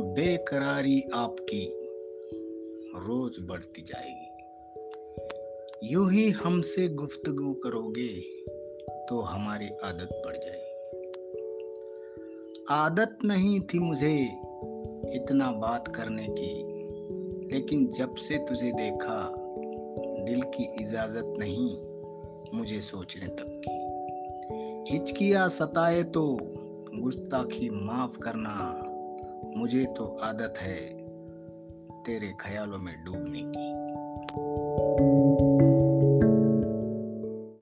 बेकरारी आपकी रोज बढ़ती जाएगी। यूँ ही हमसे गुफ्तगु करोगे तो हमारी आदत बढ़ जाएगी। आदत नहीं थी मुझे इतना बात करने की, लेकिन जब से तुझे देखा, दिल की इजाज़त नहीं मुझे सोचने तक की। हिचकिया सताए तो गुस्ताखी माफ़ करना मुझे तो आदत है तेरे ख्यालों में डूबने की।